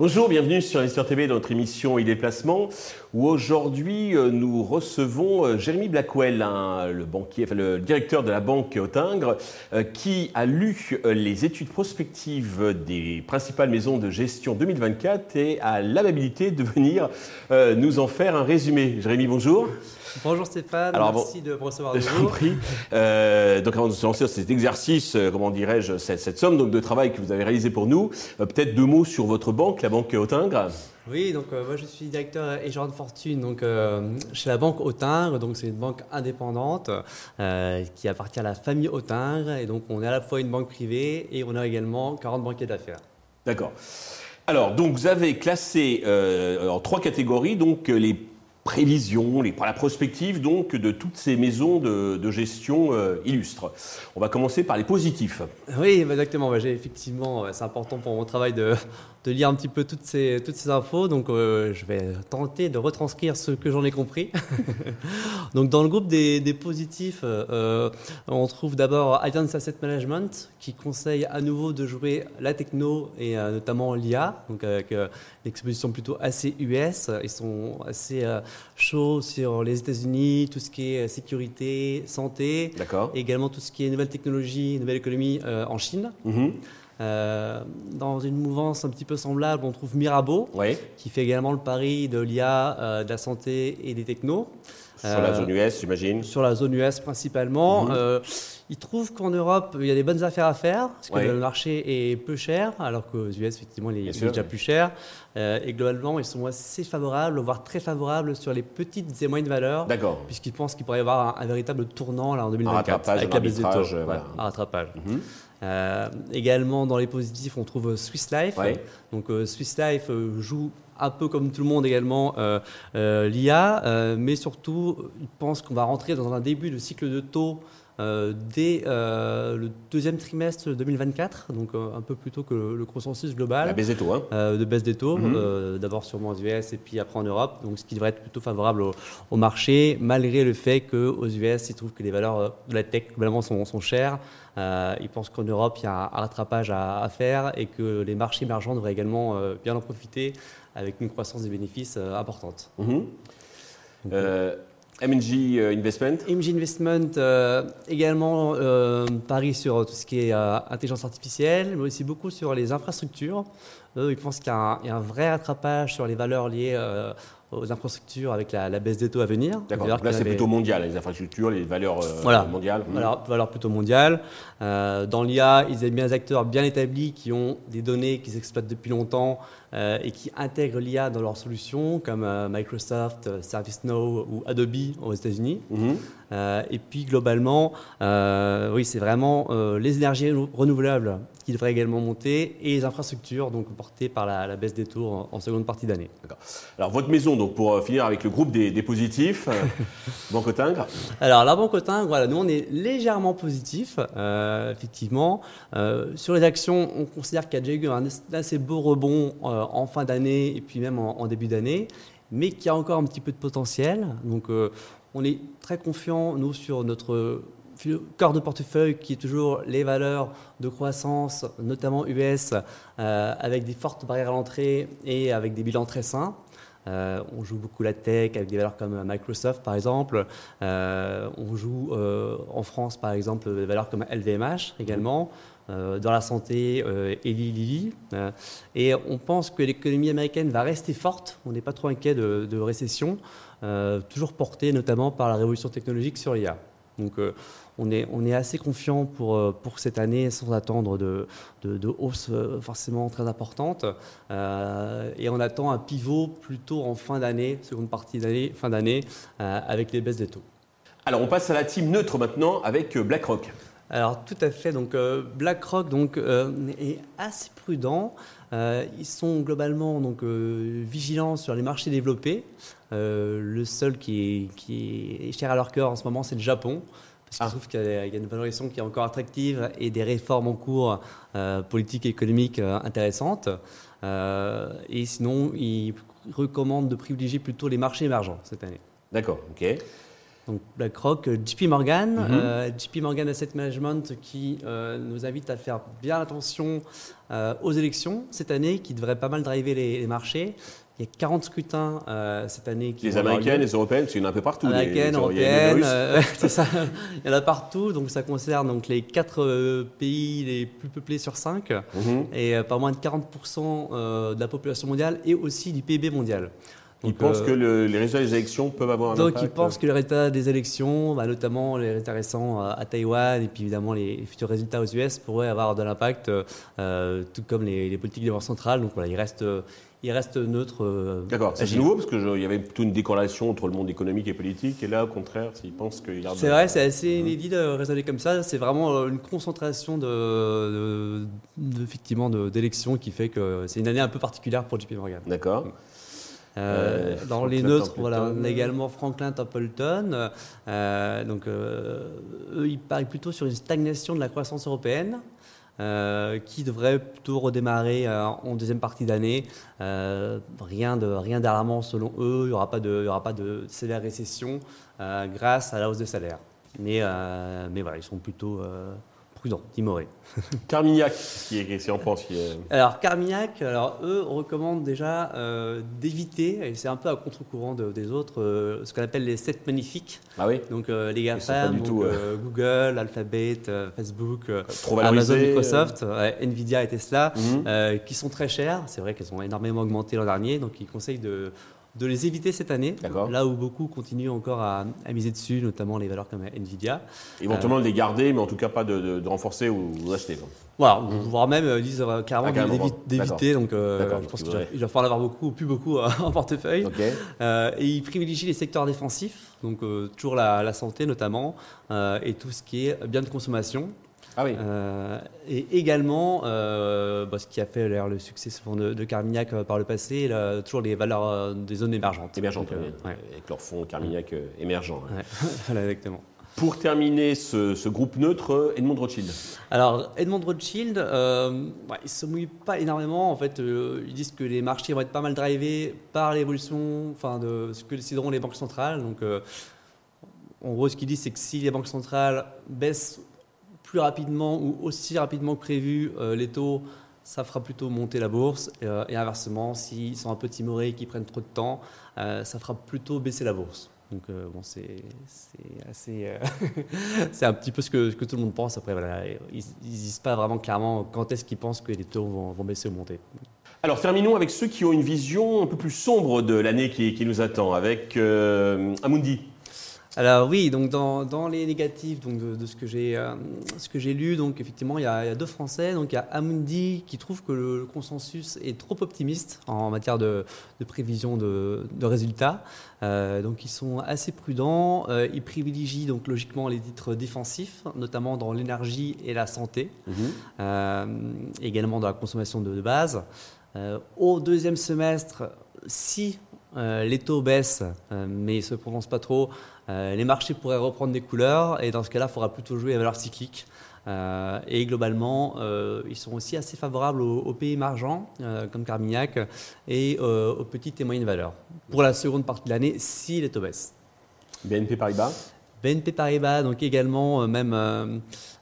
Bonjour, bienvenue sur Investir TV dans notre émission e-déplacement où aujourd'hui euh, nous recevons euh, Jérémy Blackwell, le, directeur de la banque Autingre, euh, qui a lu les études prospectives des principales maisons de gestion 2024 et a l'amabilité de venir nous en faire un résumé. Jérémy, bonjour. Bonjour Stéphane, merci de me recevoir de vous. prie. Euh, donc avant de se lancer dans cet exercice, euh, comment dirais-je, cette, somme donc, de travail que vous avez réalisé pour nous, euh, peut-être deux mots sur votre banque, la banque Autingre. Oui, donc moi je suis directeur et gérant de fortune donc, chez la banque Autingre. Donc c'est une banque indépendante qui appartient à la famille Autingre. Et donc on est à la fois une banque privée et on a également 40 banquiers d'affaires. D'accord. Alors, donc vous avez classé en trois catégories donc les prévisions, les, la prospective donc de toutes ces maisons de, gestion euh, illustres. On va commencer par les positifs. Oui, exactement. Effectivement, c'est important pour mon travail de, de lire un petit peu toutes ces, toutes ces infos. Donc, euh, je vais tenter de retranscrire ce que j'en ai compris. donc, dans le groupe des, des positifs, euh, on trouve d'abord Alliance Asset Management qui conseille à nouveau de jouer la techno et euh, notamment l'IA. Donc, avec une exposition plutôt assez US. Ils sont assez chauds sur les États-Unis, tout ce qui est sécurité, santé. D'accord. Également tout ce qui est nouvelles technologies, nouvelle économie en Chine. Mm-hmm. Euh, dans une mouvance un petit peu semblable, on trouve Mirabeau, qui fait également le pari de l'IA, euh, de la santé et des technos. Sur la euh, zone US, j'imagine Sur la zone US principalement. Mhm. Il trouve qu'en Europe, il y a des bonnes affaires à faire, parce que le marché est peu cher, alors qu'aux US, effectivement, il est, déjà plus cher. et globalement, ils sont assez favorables, voire très favorables sur les petites et moyennes valeurs. D'accord. Puisqu'ils pensent qu'il pourrait y avoir un, véritable tournant là, en 2024. avec la baisse des taux. Un rattrapage. Mhm. Euh, également, dans les positifs, on trouve Swiss Life. Donc, euh, Swiss Life euh, joue un peu comme tout le monde également l'IA, mais surtout, il pense qu'on va rentrer dans un début de cycle de taux euh, dès euh, le deuxième trimestre 2024, donc euh, un peu plus tôt que le, consensus global. La baisse des taux, hein. De baisse des taux, mhm. d'abord sûrement aux US et puis après en Europe, donc ce qui devrait être plutôt favorable au, marché, malgré le fait qu'aux US, ils trouvent que les valeurs de la tech globalement sont, sont chères. ils pensent qu'en Europe, il y a un rattrapage à, faire et que les marchés émergents devraient également bien en profiter avec une croissance des bénéfices importante. Mhm. Euh, Investment MG Investment, euh, également euh, Paris sur tout ce qui est intelligence artificielle, mais aussi beaucoup sur les infrastructures. ils pensent qu'il y, a un vrai rattrapage sur les valeurs liées aux infrastructures avec la, baisse des taux à venir. D'accord, là c'est plutôt mondial, les infrastructures, les valeurs voilà. mondiales. Voilà, valeurs plutôt mondiales. dans l'IA, ils aiment bien des acteurs bien établis qui ont des données qu'ils exploitent depuis longtemps euh, et qui intègrent l'IA dans leurs solutions, comme euh, Microsoft, euh, ServiceNow ou Adobe aux États-Unis. Mhm. Et puis globalement, oui, c'est vraiment les énergies renouvelables qui devraient également monter et les infrastructures, donc portées par la, baisse des taux en, seconde partie d'année. Alors votre maison, donc pour finir avec le groupe des, positifs, Banque Autingre Alors la Banque Autingre, voilà, nous on est légèrement positif, effectivement. sur les actions, on considère qu'il y a déjà eu un assez beau rebond euh, en fin d'année et puis même en, début d'année, mais qui a encore un petit peu de potentiel. Donc euh, on est très confiant, nous, sur notre corps de portefeuille qui est toujours les valeurs de croissance, notamment US, euh, avec des fortes barrières à l'entrée et avec des bilans très sains. on joue beaucoup la tech avec des valeurs comme Microsoft par exemple. on joue en France par exemple des valeurs comme LVMH également. Euh, dans la santé, euh, Eli Lilly. Euh, et on pense que l'économie américaine va rester forte. On n'est pas trop inquiet de, récession, toujours portée notamment par la révolution technologique sur l'IA. Donc on est, on est assez confiant pour, pour cette année sans attendre de, de, de hausse forcément très importante. et on attend un pivot plutôt en fin d'année, seconde partie d'année, fin d'année, avec les baisses des taux. Alors on passe à la team neutre maintenant avec BlackRock. Alors tout à fait. Donc euh, BlackRock donc euh, est assez prudent. Euh, ils sont globalement donc vigilants sur les marchés développés. le seul qui est, qui est cher à leur cœur en ce moment, c'est le Japon. Parce qu'ils ah. trouvent qu'il y, a une valorisation qui est encore attractive et des réformes en cours politiques et économiques intéressantes. et sinon, ils recommandent de privilégier plutôt les marchés émergents cette année. D'accord, ok. Donc BlackRock, JP Morgan, mhm. JP Morgan Asset Management qui nous invite à faire bien attention aux élections cette année, qui devrait pas mal driver les marchés. Il y a 40 scrutins euh, cette année. Qui les américaines, les européennes, parce qu'il y en a un peu partout. Américaines, européennes, euh, ça. Il y en a partout, donc ça concerne donc les 4 euh, pays les plus peuplés sur 5 mhm. et pas moins de 40% de la population mondiale et aussi du PIB mondial. Ils pensent que les résultats des élections peuvent avoir un donc impact ils pensent que les résultats des élections, bah, notamment les résultats récents à Taïwan et puis évidemment les futurs résultats aux US pourraient avoir de l'impact, tout comme les, les politiques des banques centrales. Donc voilà, il reste il reste neutre. Euh, D'accord, c'est nouveau parce qu'il y avait plutôt une décorrélation entre le monde économique et politique, et là, au contraire, s'ils pensent qu'il a. C'est vrai, c'est assez inédit de raisonner comme ça. C'est vraiment euh, une concentration de, effectivement d'élections qui fait que c'est une année un peu particulière pour JP Morgan. D'accord. Euh, dans les neutres, voilà, on a également Franklin Templeton. donc, eux, ils parlent plutôt sur une stagnation de la croissance européenne. Euh, qui devrait plutôt redémarrer euh, en deuxième partie d'année. Euh, rien de rien d'alarmant selon eux. Il n'y aura pas de, il y aura pas de sévère récession grâce à la hausse des salaires. Mais, mais voilà, ils sont plutôt prudent, timoré. Carmignac, qui est, en pense Alors Carmignac, alors eux recommandent déjà euh, d'éviter, et c'est un peu à contre-courant des autres, euh, ce qu'on appelle les sept magnifiques. Ah oui. Donc euh, les GAFAM, Google, Alphabet, Facebook, Amazon, Microsoft, Nvidia et Tesla, mhm. qui sont très chers. C'est vrai qu'elles ont énormément augmenté l'an dernier, donc ils conseillent de de les éviter cette année, là où beaucoup continuent encore à, miser dessus, notamment les valeurs comme Nvidia. Éventuellement de les garder, mais en tout cas pas de, renforcer ou d'acheter. Voilà, voire même ils disent euh, carrément ah, d'éviter, donc euh, je pense qu'il va falloir avoir beaucoup, plus beaucoup euh, en portefeuille. et ils privilégient les secteurs défensifs, donc toujours la, santé notamment, et tout ce qui est bien de consommation. Ah oui. Euh, et également, euh, bah, ce qui a fait le succès de, de Carmignac euh, par le passé, toujours les valeurs des zones émergentes. Émergentes, oui. Avec leur fonds Carmignac émergent. voilà, exactement. Pour terminer ce, groupe neutre, Edmond Rothschild. Alors, Edmond Rothschild, euh, il ne se mouille pas énormément. En fait, ils disent que les marchés vont être pas mal drivés par l'évolution enfin, de ce que décideront les banques centrales. Donc, en gros, ce qu'ils disent, c'est que si les banques centrales baissent plus rapidement ou aussi rapidement que prévu euh, les taux, ça fera plutôt monter la bourse. Euh, et inversement, s'ils sont un peu timorés et qu'ils prennent trop de temps, euh, ça fera plutôt baisser la bourse. Donc bon, c'est assez, c'est un petit peu ce que, tout le monde pense. Après, ils, ne disent pas vraiment clairement quand est-ce qu'ils pensent que les taux vont, baisser ou monter. Alors terminons avec ceux qui ont une vision un peu plus sombre de l'année qui, nous attend, avec Amundi. Alors oui, donc dans, les négatifs donc de, ce que j'ai euh, ce que j'ai lu, donc effectivement il y, a, deux Français, donc il y a Amundi qui trouve que le, consensus est trop optimiste en matière de, prévision de, résultats, euh, donc ils sont assez prudents, euh, ils privilégient donc logiquement les titres défensifs, notamment dans l'énergie et la santé, mhm. également dans la consommation de, base. au deuxième semestre, si les taux baissent, mais ne se prononcent pas trop, les marchés pourraient reprendre des couleurs et dans ce cas-là, il faudra plutôt jouer à valeur cyclique. Euh, et globalement, euh, ils sont aussi assez favorables aux, pays émergents, comme Carmignac, et aux petites et moyennes valeurs, pour la seconde partie de l'année, si les taux baissent. BNP Paribas? BNP Paribas, donc également, même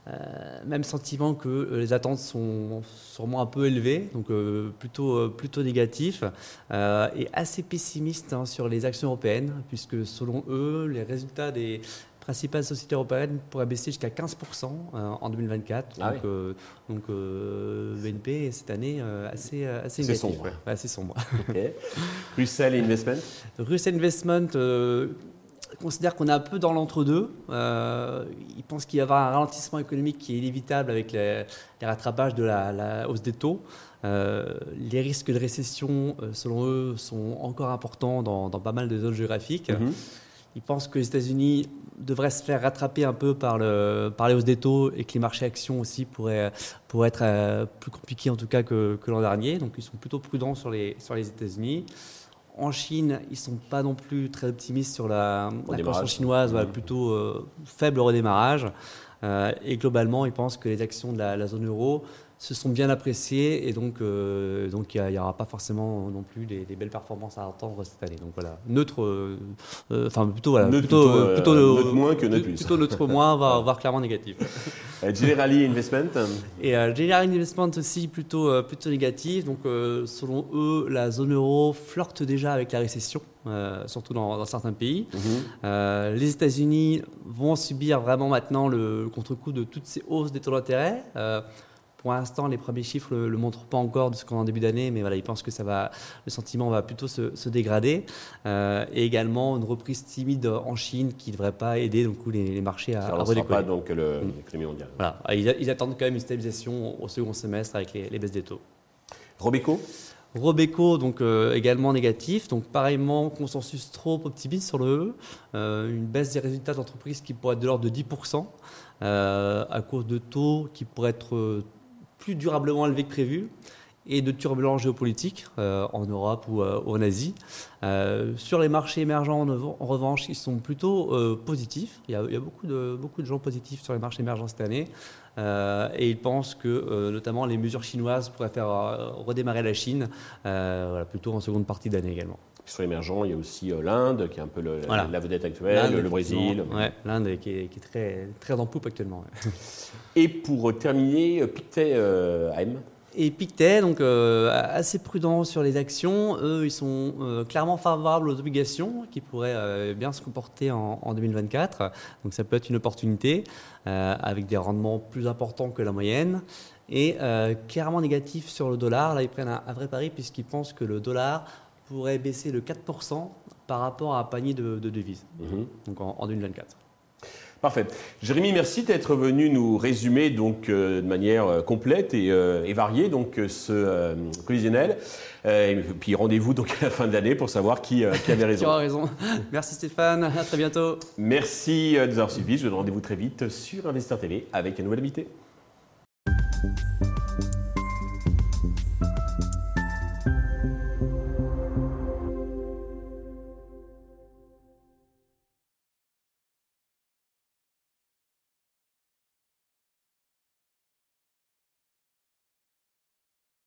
euh, même sentiment que euh, les attentes sont sûrement un peu élevées, donc euh, plutôt, plutôt négatif, et assez pessimiste hein, sur les actions européennes, puisque selon eux, les résultats des principales sociétés européennes pourraient baisser jusqu'à 15% en 2024. Ah donc, BNP cette année assez, assez négatif. Sombre. assez sombre. Russell Investment Russell Investment considère qu'on est un peu dans l'entre-deux. Euh, il pense qu'il y avoir un ralentissement économique qui est inévitable avec les, rattrapages de la, hausse des taux. Euh, les risques de récession, euh, selon eux, sont encore importants dans, pas mal de zones géographiques. Mhm. Ils pensent que les États-Unis devraient se faire rattraper un peu par, le, par les hausses des taux et que les marchés actions aussi pourraient, pourraient être plus compliqués en tout cas que, que l'an dernier. Donc ils sont plutôt prudents sur les, sur les États-Unis. En Chine, ils ne sont pas non plus très optimistes sur la, croissance chinoise, mmh. plutôt euh, faible redémarrage. Euh, et globalement, ils pensent que les actions de la, zone euro se sont bien appréciés et donc euh, donc il n'y aura pas forcément non plus des, belles performances à attendre cette année. Donc voilà, neutre, euh, euh, enfin plutôt voilà, plutôt, plutôt, moins que neutre plus. Plutôt neutre moins, voire, clairement négatif. Generali Investment. Et Generali Investment aussi plutôt plutôt négatif. Donc selon eux, la zone euro flirte déjà avec la récession. surtout dans, certains pays. Mhm. les États-Unis vont subir vraiment maintenant le contre-coup de toutes ces hausses des taux d'intérêt. Pour l'instant, les premiers chiffres ne le, montrent pas encore de ce qu'on a en début d'année, mais voilà, ils pensent que ça va, le sentiment va plutôt se, dégrader. Euh, et également une reprise timide en Chine qui ne devrait pas aider donc, les, les marchés à, ça ne pas donc l'économie mm. mondiale. Voilà. Ils, attendent quand même une stabilisation au second semestre avec les, baisses des taux. Robeco? Robeco, donc euh, également négatif, donc pareillement consensus trop optimiste sur le E, euh, une baisse des résultats d'entreprise qui pourrait être de l'ordre de 10%, à cause de taux qui pourraient être plus durablement élevé que prévu et de turbulences géopolitiques euh, en Europe ou, euh, en Asie. Euh, sur les marchés émergents, en, revanche, ils sont plutôt positifs. Il y, a, beaucoup, de, beaucoup de gens positifs sur les marchés émergents cette année. et ils pensent que notamment les mesures chinoises pourraient faire redémarrer la Chine plutôt en seconde partie d'année également. Sur l'émergent, il y a aussi l'Inde, qui est un peu la vedette actuelle, le Brésil. Ouais, L'Inde qui, est, très, très en poupe actuellement. Et pour terminer, Pictet AM et Pictet, donc euh, assez prudent sur les actions, eux, ils sont euh, clairement favorables aux obligations qui pourraient euh, bien se comporter en, 2024. Donc ça peut être une opportunité avec des rendements plus importants que la moyenne. Et clairement négatif sur le dollar. Là, ils prennent un, vrai pari puisqu'ils pensent que le dollar pourrait baisser de 4% par rapport à un panier de, devises, mhm. donc en, en 2024. Parfait. Jérémy, merci d'être venu nous résumer donc euh, de manière euh, complète et, euh, variée donc ce collisionnel. et puis rendez-vous donc à la fin de l'année pour savoir qui, qui avait raison. tu as raison. Merci Stéphane. À très bientôt. Merci de nous avoir suivis. Je vous donne rendez-vous très vite sur Investir TV avec un nouvel invité.